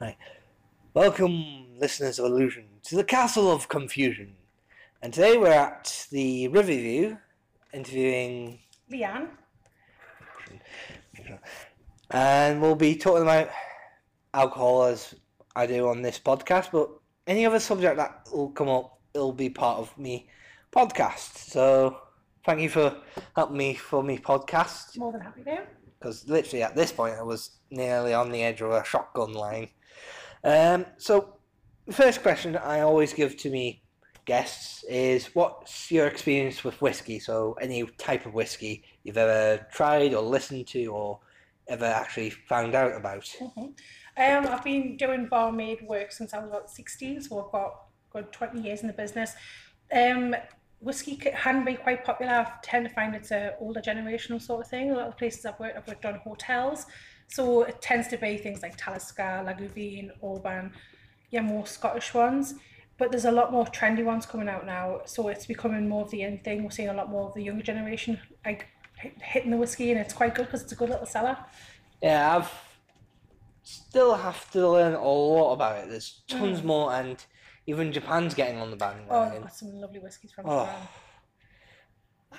Right. Welcome, listeners of Illusion, to the Castle of Confusion. And today we're at the Riverview interviewing, Leanne. and we'll be talking about alcohol as I do on this podcast, but any other subject that will come up, it'll be part of me podcast. So thank you for helping me for me podcast. More than happy to. Because literally at this point I was nearly on the edge of a shotgun line. Um, so, the first question I always give to me guests is, "What's your experience with whiskey?" So, any type of whiskey you've ever tried or listened to or ever actually found out about. Um, I've been doing barmaid work since I was about 16, so I've got good 20 years in the business. Um, whiskey can be quite popular. I tend to find it's a older generational sort of thing. A lot of places I've worked, I've worked on hotels, so it tends to be things like Talisker, Lagavulin, Oban, yeah, more Scottish ones. But there's a lot more trendy ones coming out now, so it's becoming more of the in thing. We're seeing a lot more of the younger generation like hitting the whiskey, and it's quite good because it's a good little seller. Yeah, I've still have to learn a lot about it. There's tons mm. more, and even Japan's getting on the Oh, bandwagon. Got some lovely whiskies from Oh. Japan.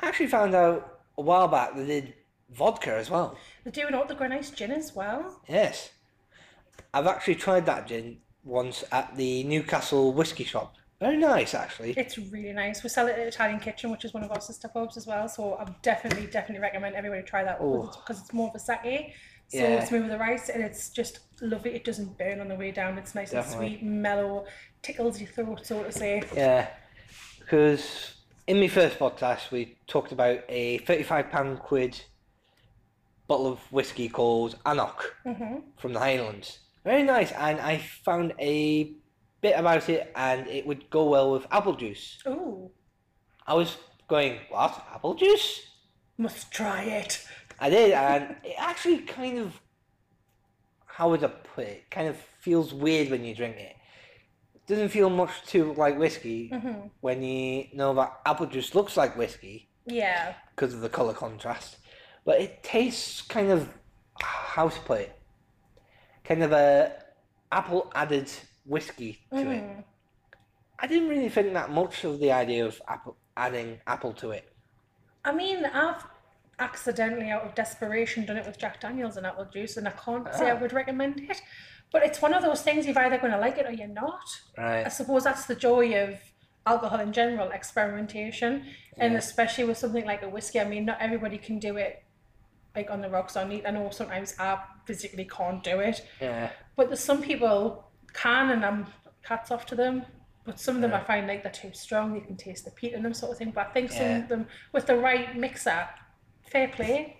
I actually found out a while back they did vodka as well. They're doing all the nice gin as well. Yes. I've actually tried that gin once at the Newcastle whiskey shop. Very nice, actually. It's really nice. We sell it at Italian Kitchen, which is one of our sister pubs as well. So I definitely, definitely recommend everybody try that Oh. because it's, it's more of a sake. So Yeah. it's made with the rice and it's just lovely. It doesn't burn on the way down. It's nice Definitely. and sweet, mellow, tickles your throat, so to say. Yeah. Because in my first podcast, we talked about a £35 quid bottle of whiskey called anCnoc hmm from the Highlands. Very nice, and I found a bit about it, and it would go well with apple juice. Ooh, I was going, what? Apple juice? must try it. I did, and it actually kind of, how would I put it? Kind of feels weird when you drink it. It doesn't feel much too like whiskey Mhm. when you know that apple juice looks like whiskey Yeah. because of the color contrast, but it tastes kind of, how to put it? Kind of a apple added whiskey to it. Mm. I didn't really think that much of the idea of apple adding apple to it. I mean, I've accidentally, out of desperation, done it with Jack Daniels and apple juice, and I can't say I Ah. would recommend it. But it's one of those things you're either going to like it or you're not. I suppose that's the joy of alcohol in general, experimentation, and especially with something like a whiskey. I mean, not everybody can do it like on the rocks or neat. I know sometimes I physically can't do it, Yeah. but there's some people can, and I'm hats off to them. But some of them I find like they're too strong. You can taste the peat in them, sort of thing. But I think some Yeah. of them with the right mixer, fair play.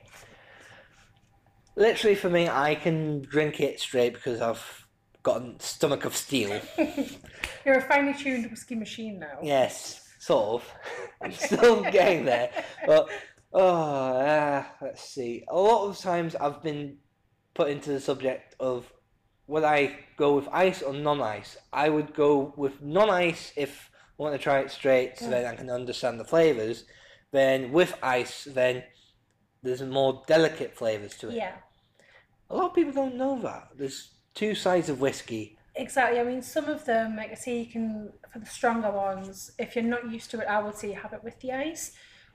Literally for me, I can drink it straight because I've got a stomach of steel. You're a finely tuned whiskey machine now. yes, sort of. I'm still getting there. But, oh, uh, let's see. A lot of times I've been put into the subject of would I go with ice or non ice? I would go with non ice if I want to try it straight so then I can understand the flavours. Then with ice, then there's more delicate flavours to it. Yeah. A lot of people don't know that. There's two sides of whiskey. Exactly. I mean, some of them, like I say, you can for the stronger ones. If you're not used to it, I would say you have it with the ice.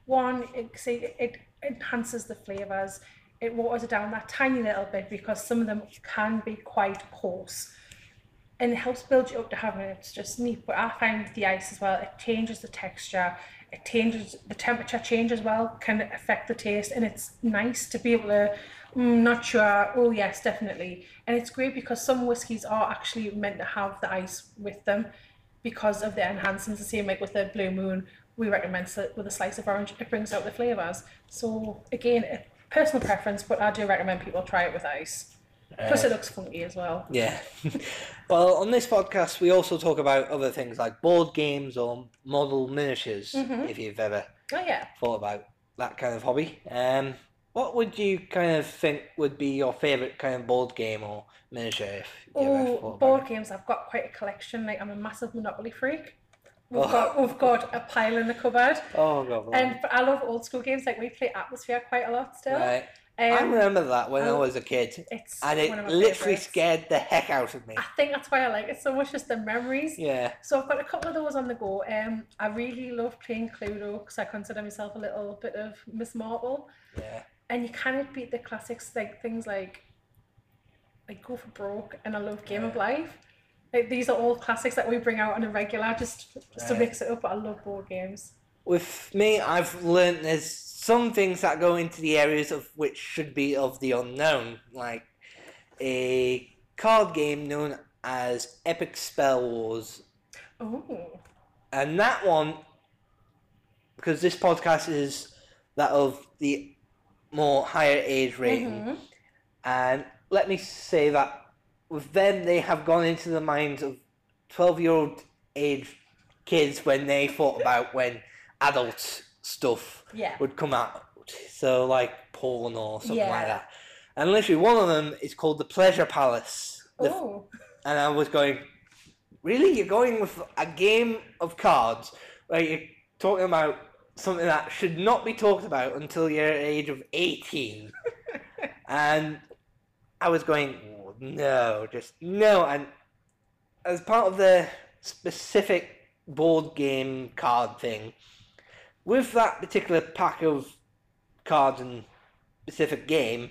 One, it say it enhances the flavors. It waters it down that tiny little bit because some of them can be quite coarse, and it helps build you up to having it. It's just neat. But I find the ice as well, it changes the texture. It changes the temperature change as well can affect the taste, and it's nice to be able to. Mm, not sure. Oh yes, definitely. And it's great because some whiskies are actually meant to have the ice with them because of the enhancements. The same like with the Blue Moon, we recommend it with a slice of orange. It brings out the flavors. So again, personal preference, but I do recommend people try it with ice. Plus, it looks funky as well. Yeah. well, on this podcast, we also talk about other things like board games or model miniatures, if you've ever Oh yeah. thought about that kind of hobby. Um, what would you kind of think would be your favourite kind of board game or miniature? If Oh, board games! I've got quite a collection. Like I'm a massive Monopoly freak. We've Oh. got we've got a pile in the cupboard, Oh god. and but I love old school games. Like we play Atmosfear quite a lot still. right. I Um, remember that when I oh, was a kid, it's and it of literally favourites. scared the heck out of me. I think that's why I like it so much, just the memories. Yeah, So I've got a couple of those on the go. Um, I really love playing Cluedo because I consider myself a little bit of Miss Marple, yeah, and you cannot beat the classics like things like like Go for Broke and I love Game of Life. Like these are all classics that we bring out on a regular just, just to mix it up. But I love board games. With me, I've learned there's some things that go into the areas of which should be of the unknown, like a card game known as Epic Spell Wars, Oh, and that one, because this podcast is that of the more higher age rating, Mhm. and let me say that with them, they have gone into the minds of twelve-year-old age kids when they thought about when adult stuff yeah. would come out. So like porn or something Yeah. like that. And literally one of them is called the Pleasure Palace. The- Oh, and I was going, Really? You're going with a game of cards where you're talking about something that should not be talked about until you're at the age of eighteen. and I was going, "Oh, no, just no. And as part of the specific board game card thing, with that particular pack of cards and specific game,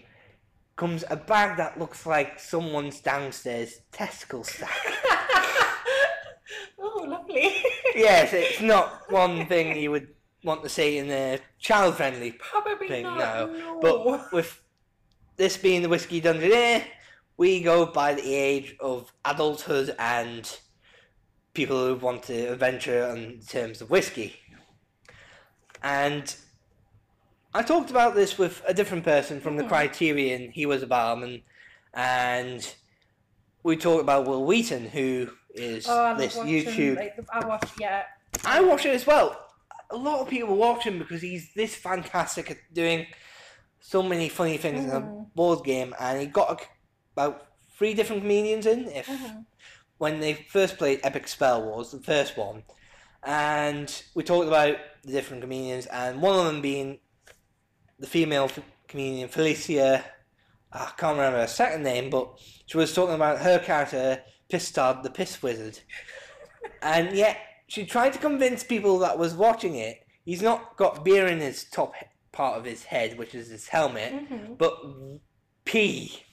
comes a bag that looks like someone's downstairs testicle stack. oh, lovely. yes, it's not one thing you would want to see in a child friendly Probably thing, not. no. No. But with this being the Whiskey Dungeoneer, we go by the age of adulthood and people who want to venture in terms of whiskey. And I talked about this with a different person from the Mhm. Criterion. He was a barman, and we talked about Wil Wheaton, who is oh, this watching, YouTube Like, I watch, yeah. I watch it as well. A lot of people watch him because he's this fantastic at doing so many funny things in a Mhm. board game, and he got about three different comedians in. If Mhm. when they first played Epic Spell Wars, the first one, and we talked about the different comedians, and one of them being the female f- comedian Felicia. I can't remember her second name, but she was talking about her character Pistard, the Piss Wizard, and yet she tried to convince people that was watching it. He's not got beer in his top he- part of his head, which is his helmet, Mhm. but pee.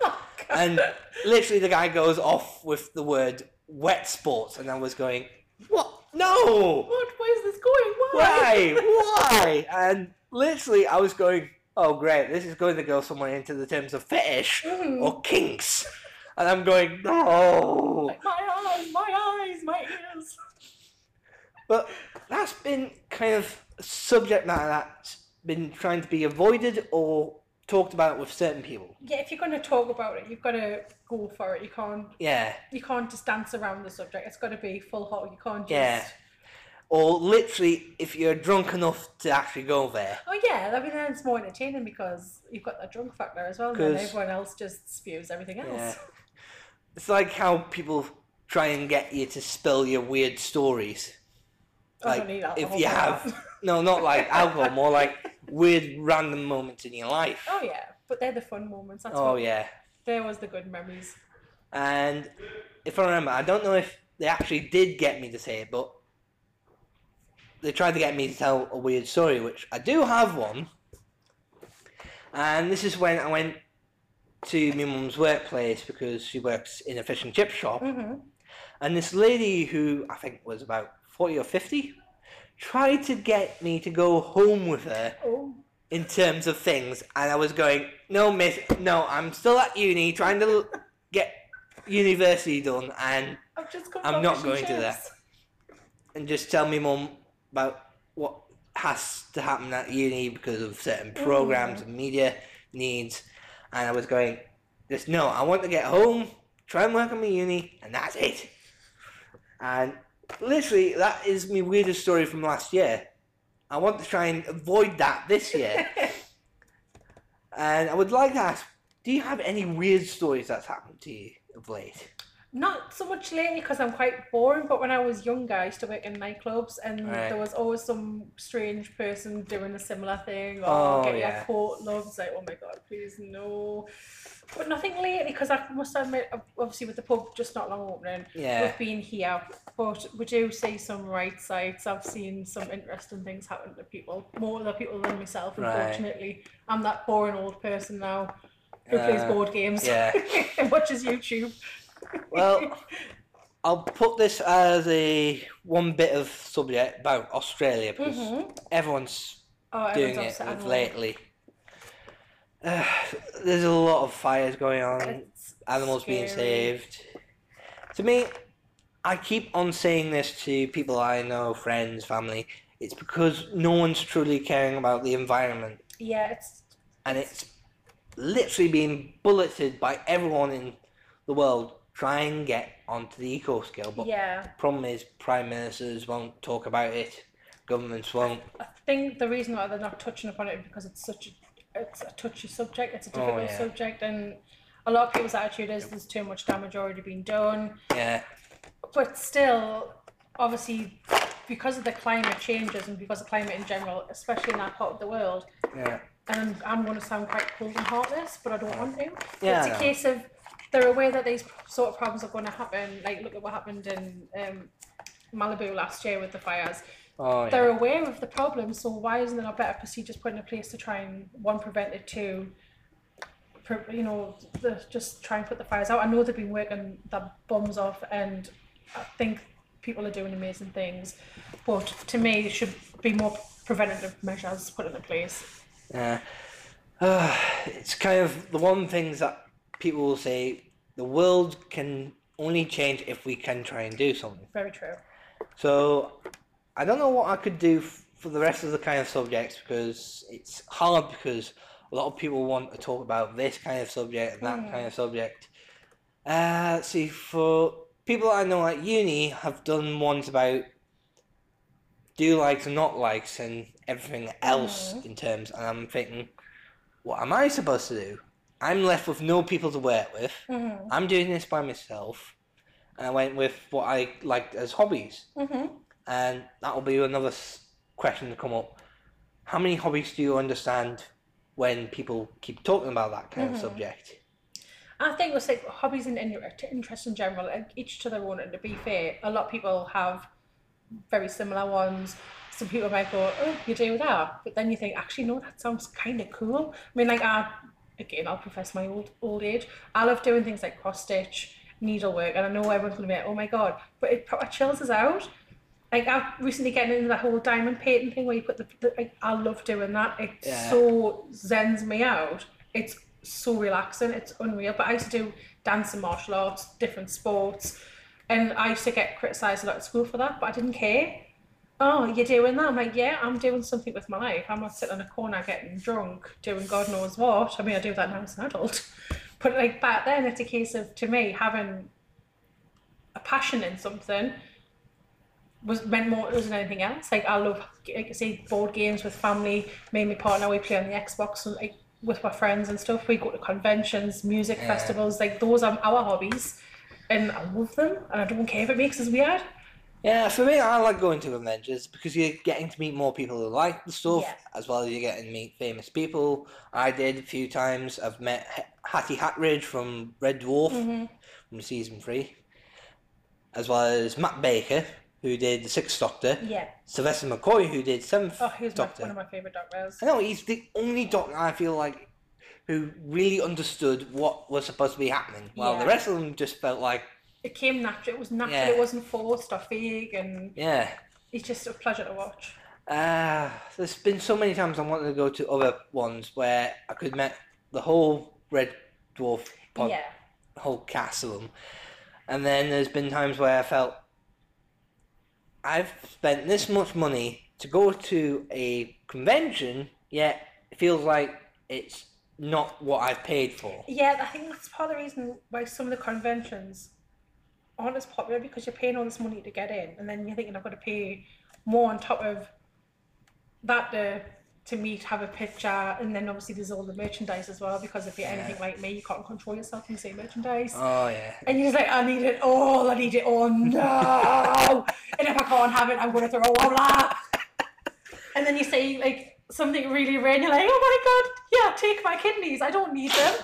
And literally, the guy goes off with the word wet sports, and I was going, "What? No! What? Where is this going? Why? Why? Why?" And literally, I was going, "Oh, great! This is going to go somewhere into the terms of fetish Mhm. or kinks," and I'm going, "No!" Like, my eyes, my eyes, my ears. But that's been kind of a subject matter that's been trying to be avoided or talked about with certain people. Yeah, if you're going to talk about it, you've got to go for it. You can't. Yeah. You can't just dance around the subject. It's got to be full hot. You can't just. Yeah. Or literally, if you're drunk enough to actually go there. Oh yeah, I mean then it's more entertaining because you've got that drunk factor as well, and everyone else just spews everything else. Yeah. It's like how people try and get you to spill your weird stories. Like, if you have, no, not like alcohol, more like weird random moments in your life. oh yeah, but they're the fun moments. That's Oh what, yeah. There was the good memories. And if I remember, I don't know if they actually did get me to say it, but they tried to get me to tell a weird story, which I do have one. And this is when I went to my mum's workplace because she works in a fish and chip shop. hmm And this lady who I think was about 40 or 50 tried to get me to go home with her Oh, in terms of things. And I was going, no, miss, no, I'm still at uni trying to get university done and, I've just come I'm not going to that. and just tell me mum about what has to happen at uni because of certain oh, programs and media needs. And I was going, just no, I want to get home, try and work on my uni, and that's it. And literally, that is my weirdest story from last year. I want to try and avoid that this year. and I would like to ask, do you have any weird stories that's happened to you of late? Not so much lately because I'm quite boring, but when I was younger, I used to work in nightclubs and Right. there was always some strange person doing a similar thing or Oh, get yeah. your coat loves. Like, oh my god, please no. But nothing lately because I must admit, obviously, with the pub just not long opening, Yeah. we've been here, but we do see some right sites. I've seen some interesting things happen to people, more other people than myself, Right. unfortunately. I'm that boring old person now who plays Uh, board games yeah. and watches YouTube. Well, I'll put this as a one bit of subject about Australia because Mhm. everyone's Oh, doing it lately. Uh, there's a lot of fires going on, It's animals being saved. To me, I keep on saying this to people I know, friends, family. It's because no one's truly caring about the environment, Yeah, it's and it's literally being bulleted by everyone in the world trying and get onto the eco scale. But yeah. problem is, prime ministers won't talk about it. Governments won't. I think the reason why they're not touching upon it is because it's such a it's a touchy subject. It's a Oh, difficult yeah. subject, and a lot of people's attitude is there's too much damage already been done. Yeah, But still, obviously, because of the climate changes and because of climate in general, especially in that part of the world, yeah, and I'm going to sound quite cold and heartless, but I don't want to. Yeah, it's a case of they're aware that these sort of problems are going to happen. Like, look at what happened in um, Malibu last year with the fires. oh yeah. They're aware of the problem, so why isn't there not better procedures put in place to try and one prevent it, two, you know, the, just try and put the fires out. I know they've been working their bums off, and I think people are doing amazing things, but to me, there should be more preventative measures put into place. Yeah. Uh, it's kind of the one things that people will say the world can only change if we can try and do something. Very true. So I don't know what I could do f- for the rest of the kind of subjects because it's hard because a lot of people want to talk about this kind of subject and that Mm. kind of subject. Uh, let's see, for people I know at uni have done ones about do likes and not likes and everything else in terms, and I'm thinking, what am I supposed to do? I'm left with no people to work with. Mhm. I'm doing this by myself, and I went with what I liked as hobbies, Mhm. and that will be another question to come up. How many hobbies do you understand when people keep talking about that kind of subject? I think it's like hobbies and interests in general, like each to their own. And to be fair, a lot of people have very similar ones. Some people might go, "Oh, you do that," but then you think, actually, no, that sounds kind of cool. I mean, like I, again, I'll profess my old old age. I love doing things like cross stitch, needlework, and I know everyone's gonna be like, "Oh my god," but it proper chills us out. Like I've recently getting into the whole diamond painting thing where you put the, the like, I love doing that. It Yeah. so zens me out. It's so relaxing. It's unreal. But I used to do dance and martial arts, different sports, and I used to get criticised a lot at school for that, but I didn't care. Oh, you're doing that? I'm like, yeah, I'm doing something with my life. I'm not sitting in a corner getting drunk, doing God knows what. I mean, I do that now as an adult. But like back then, it's a case of, to me, having a passion in something was meant more than anything else. Like I love, like I say, board games with family. Me and my partner, we play on the Xbox and like with my friends and stuff. We go to conventions, music Yeah. festivals. Like those are our hobbies, and I love them. And I don't care if it makes us weird. Yeah, for me, I like going to conventions because you're getting to meet more people who like the stuff, Yeah. as well as you're getting to meet famous people. I did a few times. I've met H- Hattie Hayridge from Red Dwarf Mm-hmm. from season three, as well as Matt Baker, who did the Sixth Doctor, Yeah. Sylvester McCoy, who did Seventh Oh, he was my, Doctor. one of my favorite doctors. I know he's the only Doctor I feel like who really understood what was supposed to be happening, while the rest of them just felt like, It came natural. It was natural. Yeah. It wasn't forced or fake, and yeah. it's just a pleasure to watch. Uh, there's been so many times I wanted to go to other ones where I could met the whole Red Dwarf pod, yeah. whole cast of them, and then there's been times where I felt I've spent this much money to go to a convention, yet it feels like it's not what I've paid for. Yeah, I think that's part of the reason why some of the conventions aren't as popular because you're paying all this money to get in, and then you're thinking I've got to pay more on top of that to to meet, have a picture, and then obviously there's all the merchandise as well. Because if you're Yeah. anything like me, you can't control yourself when you say merchandise. Oh yeah. And you're just like, I need it all, I need it all, no! and if I can't have it, I'm going to throw all that. and then you say, like, something really rare, and you're like, oh my god, yeah, take my kidneys, I don't need them.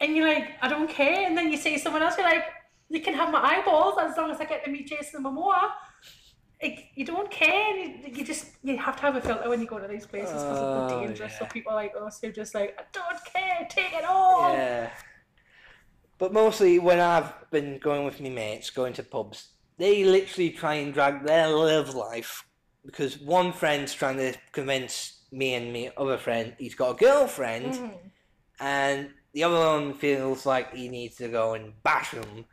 And you're like, I don't care. And then you say someone else, you're like, you can have my eyeballs as long as I get to meet Jason Momoa. Like, you don't care. You, you just you have to have a filter when you go to these places because Oh, it's dangerous. So yeah. people like us who just like, I don't care, take it all. Yeah. But mostly when I've been going with my mates, going to pubs, they literally try and drag their love life because one friend's trying to convince me and my other friend he's got a girlfriend, Mhm. and the other one feels like he needs to go and bash them.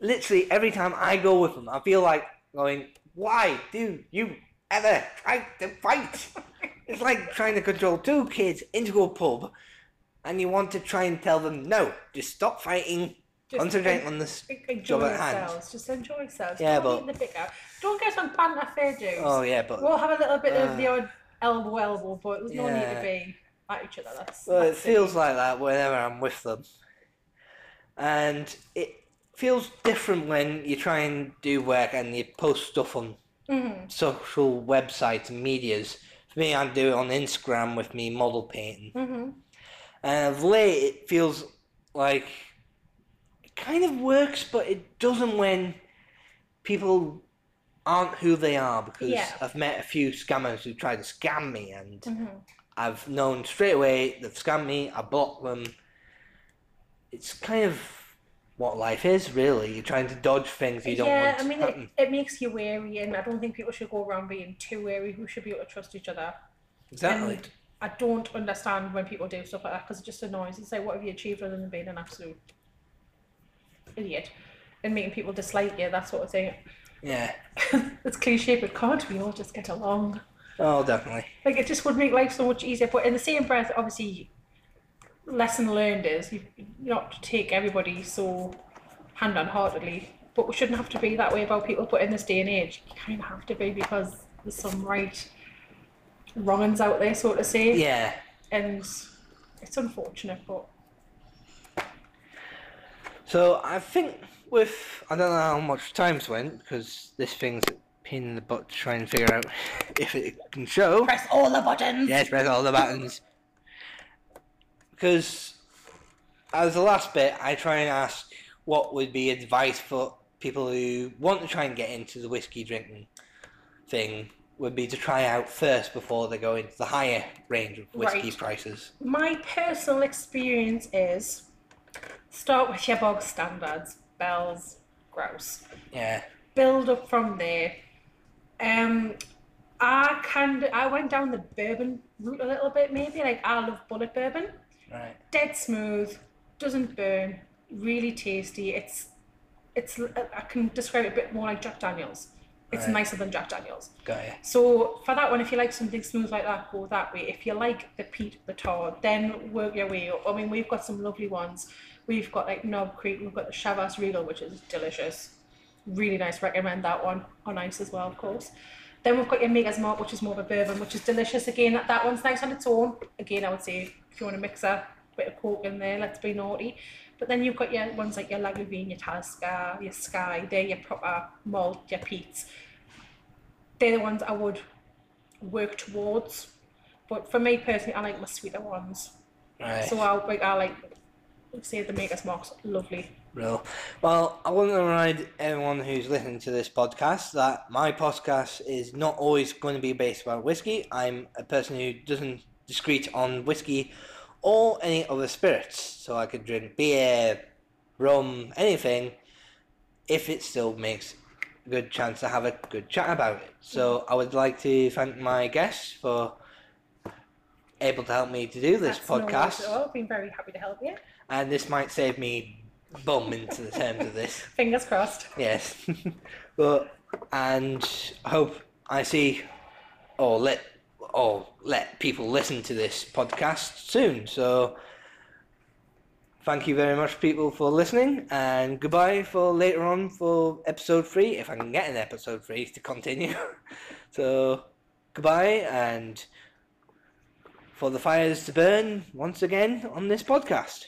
Literally every time I go with them, I feel like going, "Why do you ever try to fight?" it's like trying to control two kids into a pub, and you want to try and tell them, "No, just stop fighting, Just concentrate en- on this." enjoy job at hand. Just enjoy yourselves. Yeah, don't but- the. Don't get on dues. Oh yeah, but We'll have a little bit of the Uh, odd elbow elbow, but there's no need to be at each other. That's, Well, it that's feels like that whenever I'm with them. And it feels different when you try and do work and you post stuff on Mhm. social websites and medias. For me, I do it on Instagram with me model painting. Mhm. And of late, it feels like it kind of works, but it doesn't when people aren't who they are. Because Yeah. I've met a few scammers who try to scam me, and Mhm. I've known straight away they've scammed me. I block them. It's kind of what life is, really. You're trying to dodge things you don't yeah, want I mean, to it, happen. it makes you wary, and I don't think people should go around being too wary. Who should be able to trust each other? Exactly. And I don't understand when people do stuff like that because it just annoys. It's like, what have you achieved other than being an absolute idiot and making people dislike you? That sort of thing. Yeah. it's cliche, but can't we all just get along? Oh, definitely. Like it just would make life so much easier. But in the same breath, obviously, lesson learned is you not to take everybody so hand on heartedly. But we shouldn't have to be that way about people. But in this day and age, you kind of have to be because there's some right wrongins out there, so to say. Yeah. And it's unfortunate, but So I think with I don't know how much time's went because this thing's a pain in the butt to try and figure out if it can show. press all the buttons. Yes, press all the buttons. Because as the last bit, I try and ask what would be advice for people who want to try and get into the whiskey drinking thing would be to try out first before they go into the higher range of whiskey Right. prices. My personal experience is start with your bog standards, bells, grouse. Yeah. build up from there. Um, I kind I went down the bourbon route a little bit, maybe. Like I love Bulleit bourbon, Right. dead smooth, doesn't burn, really tasty. It's it's I can describe it a bit more like Jack Daniels. It's Right. nicer than Jack Daniels. Got ya. So for that one, if you like something smooth like that, go that way. If you like the peat, the tar, then work your way up. I mean, we've got some lovely ones. We've got like Knob Creek, we've got the Chivas Regal, which is delicious. Really nice. Recommend that one on ice as well, of course. Then we've got your Maker's Mark, which is more of a bourbon, which is delicious. Again, that, that one's nice on its own. Again, I would say if you want to mix a bit of coke in there, let's be naughty. But then you've got your ones like your Lagavulin, your Talisker, your Sky. They're your proper malt, your peats they're the ones I would work towards. But for me personally, I like my sweeter ones. Right. So I like I like say the Maker's Marks, lovely. Real. Well, I want to remind everyone who's listening to this podcast that my podcast is not always going to be based about whiskey. I'm a person who doesn't discreet on whiskey or any other spirits. So I could drink beer, rum, anything, if it still makes a good chance to have a good chat about it. So I would like to thank my guests for able to help me to do this That's podcast. Oh, at all. Been very happy to help you. and this might save me bum into the terms of this. Fingers crossed. Yes, but and I hope I see or let or let people listen to this podcast soon. So thank you very much, people, for listening, and goodbye for later on for episode three, if I can get an episode three to continue. so goodbye, and for the fires to burn once again on this podcast.